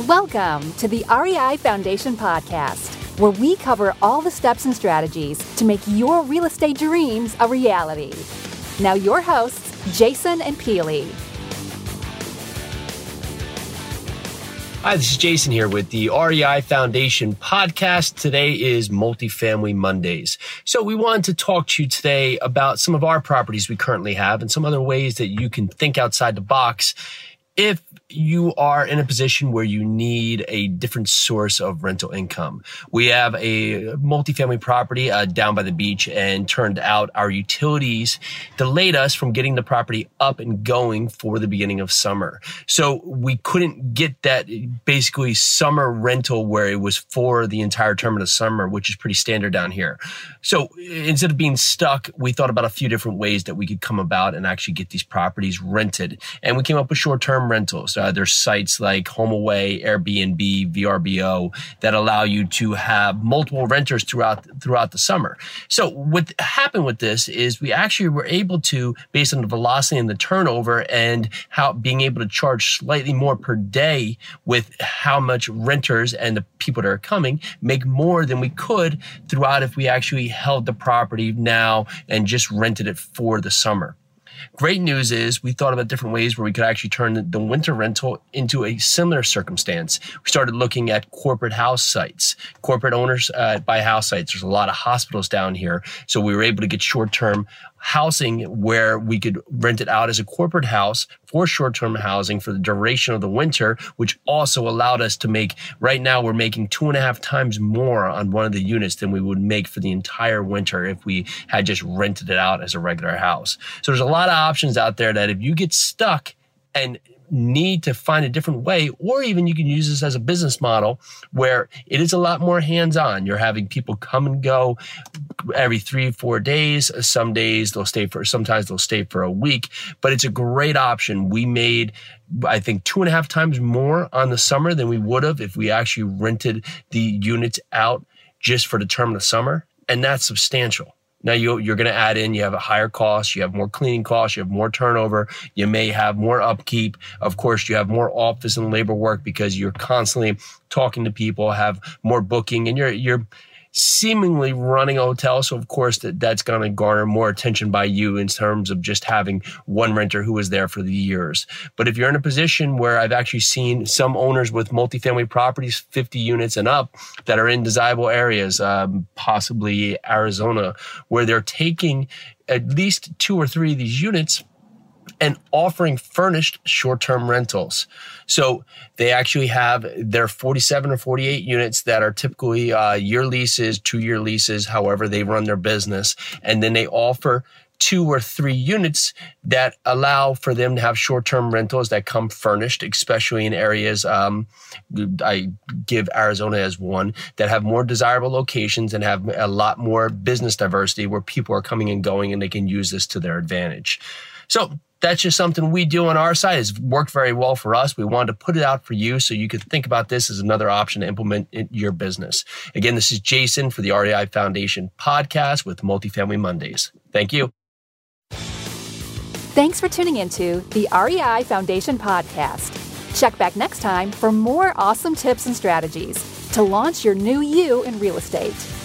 Welcome to the REI Foundation Podcast, where we cover all the steps and strategies to make your real estate dreams a reality. Now, your hosts, Jason and Peely. Hi, this is Jason here with the REI Foundation podcast. Today is Multifamily Mondays. So we wanted to talk to you today about some of our properties we currently have and some other ways that you can think outside the box if you are in a position where you need a different source of rental income. We have a multifamily property uh, down by the beach and turned out our utilities delayed us from getting the property up and going for the beginning of summer. So we couldn't get that basically summer rental where it was for the entire term of the summer, which is pretty standard down here. So instead of being stuck, we thought about a few different ways that we could come about and actually get these properties rented. And we came up with short term rentals. Uh, there's sites like HomeAway, Airbnb, VRBO that allow you to have multiple renters throughout throughout the summer. So what happened with this is we actually were able to, based on the velocity and the turnover, and how being able to charge slightly more per day with how much renters and the people that are coming make more than we could throughout if we actually held the property now and just rented it for the summer. Great news is we thought about different ways where we could actually turn the winter rental into a similar circumstance. We started looking at corporate house sites, corporate owners uh, buy house sites. There's a lot of hospitals down here. So we were able to get short term housing where we could rent it out as a corporate house for short-term housing for the duration of the winter, which also allowed us to make, right now we're making two and a half times more on one of the units than we would make for the entire winter if we had just rented it out as a regular house. So there's a lot of options out there that if you get stuck and need to find a different way, or even you can use this as a business model where it is a lot more hands on. You're having people come and go every three, four days. Some days they'll stay for, sometimes they'll stay for a week, but it's a great option. We made, I think, two and a half times more on the summer than we would have if we actually rented the units out just for the term of the summer. And that's substantial. Now you, you're going to add in, you have a higher cost, you have more cleaning costs, you have more turnover, you may have more upkeep. Of course, you have more office and labor work because you're constantly talking to people, have more booking and you're, you're, seemingly running a hotel. So of course that that's going to garner more attention by you in terms of just having one renter who was there for the years. But if you're in a position where I've actually seen some owners with multifamily properties, 50 units and up that are in desirable areas, um, possibly Arizona, where they're taking at least two or three of these units and offering furnished short-term rentals. So they actually have their 47 or 48 units that are typically uh, year leases, two-year leases, however they run their business, and then they offer two or three units that allow for them to have short-term rentals that come furnished, especially in areas. Um, I give Arizona as one that have more desirable locations and have a lot more business diversity where people are coming and going, and they can use this to their advantage. So that's just something we do on our side. It's worked very well for us. We wanted to put it out for you so you could think about this as another option to implement in your business. Again, this is Jason for the REI Foundation podcast with Multifamily Mondays. Thank you. Thanks for tuning into the REI Foundation podcast. Check back next time for more awesome tips and strategies to launch your new you in real estate.